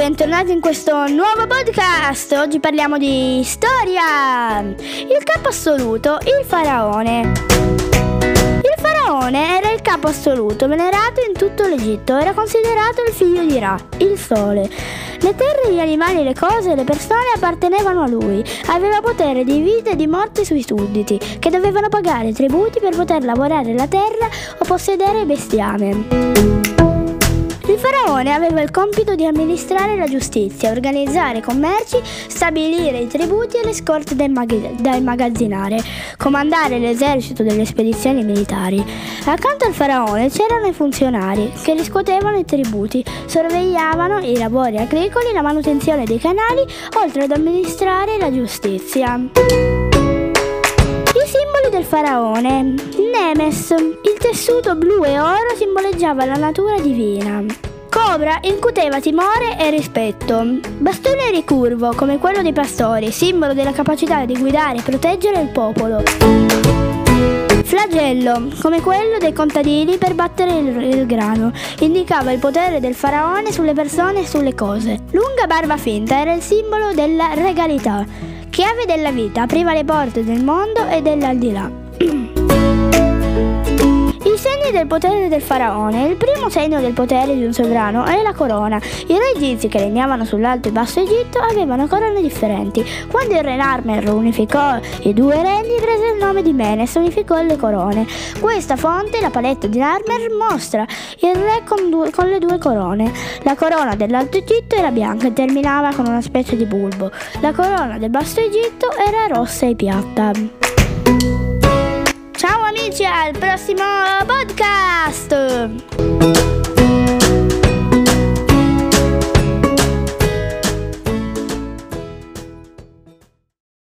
bentornati in questo nuovo podcast. Oggi parliamo di storia. Il capo assoluto, il faraone. Il faraone era il capo assoluto, venerato in tutto l'Egitto. Era considerato il figlio di Ra, il sole. Le terre, gli animali, le cose e le persone appartenevano a lui. Aveva potere di vita e di morte sui sudditi, che dovevano pagare tributi per poter lavorare la terra o possedere bestiame. Faraone aveva il compito di amministrare la giustizia, organizzare i commerci, stabilire i tributi e le scorte da, immag- immagazzinare, comandare l'esercito delle spedizioni militari. Accanto al faraone c'erano i funzionari che riscuotevano i tributi, sorvegliavano i lavori agricoli, la manutenzione dei canali, oltre ad amministrare la giustizia. I simboli del faraone. Nemes. Il tessuto blu e oro simboleggiava la natura divina. Cobra incuteva timore e rispetto. Bastone ricurvo, come quello dei pastori, simbolo della capacità di guidare e proteggere il popolo. Flagello, come quello dei contadini per battere il, il, grano, indicava il potere del faraone sulle persone e sulle cose. Lunga barba finta era il simbolo della regalità. Chiave della vita apriva le porte del mondo e dell'aldilà. Potere del faraone. Il primo segno del potere di un sovrano è la corona. I re egizi che regnavano sull'Alto e Basso Egitto avevano corone differenti. Quando il re Narmer unificò i due regni, prese il nome di Menes, unificò le corone. Questa fonte, la paletta di Narmer, mostra il re con, due, con le due corone. La corona dell'Alto Egitto era bianca e terminava con una specie di bulbo. La corona del Basso Egitto era rossa e piatta. Ciao amici, al prossimo podcast! The.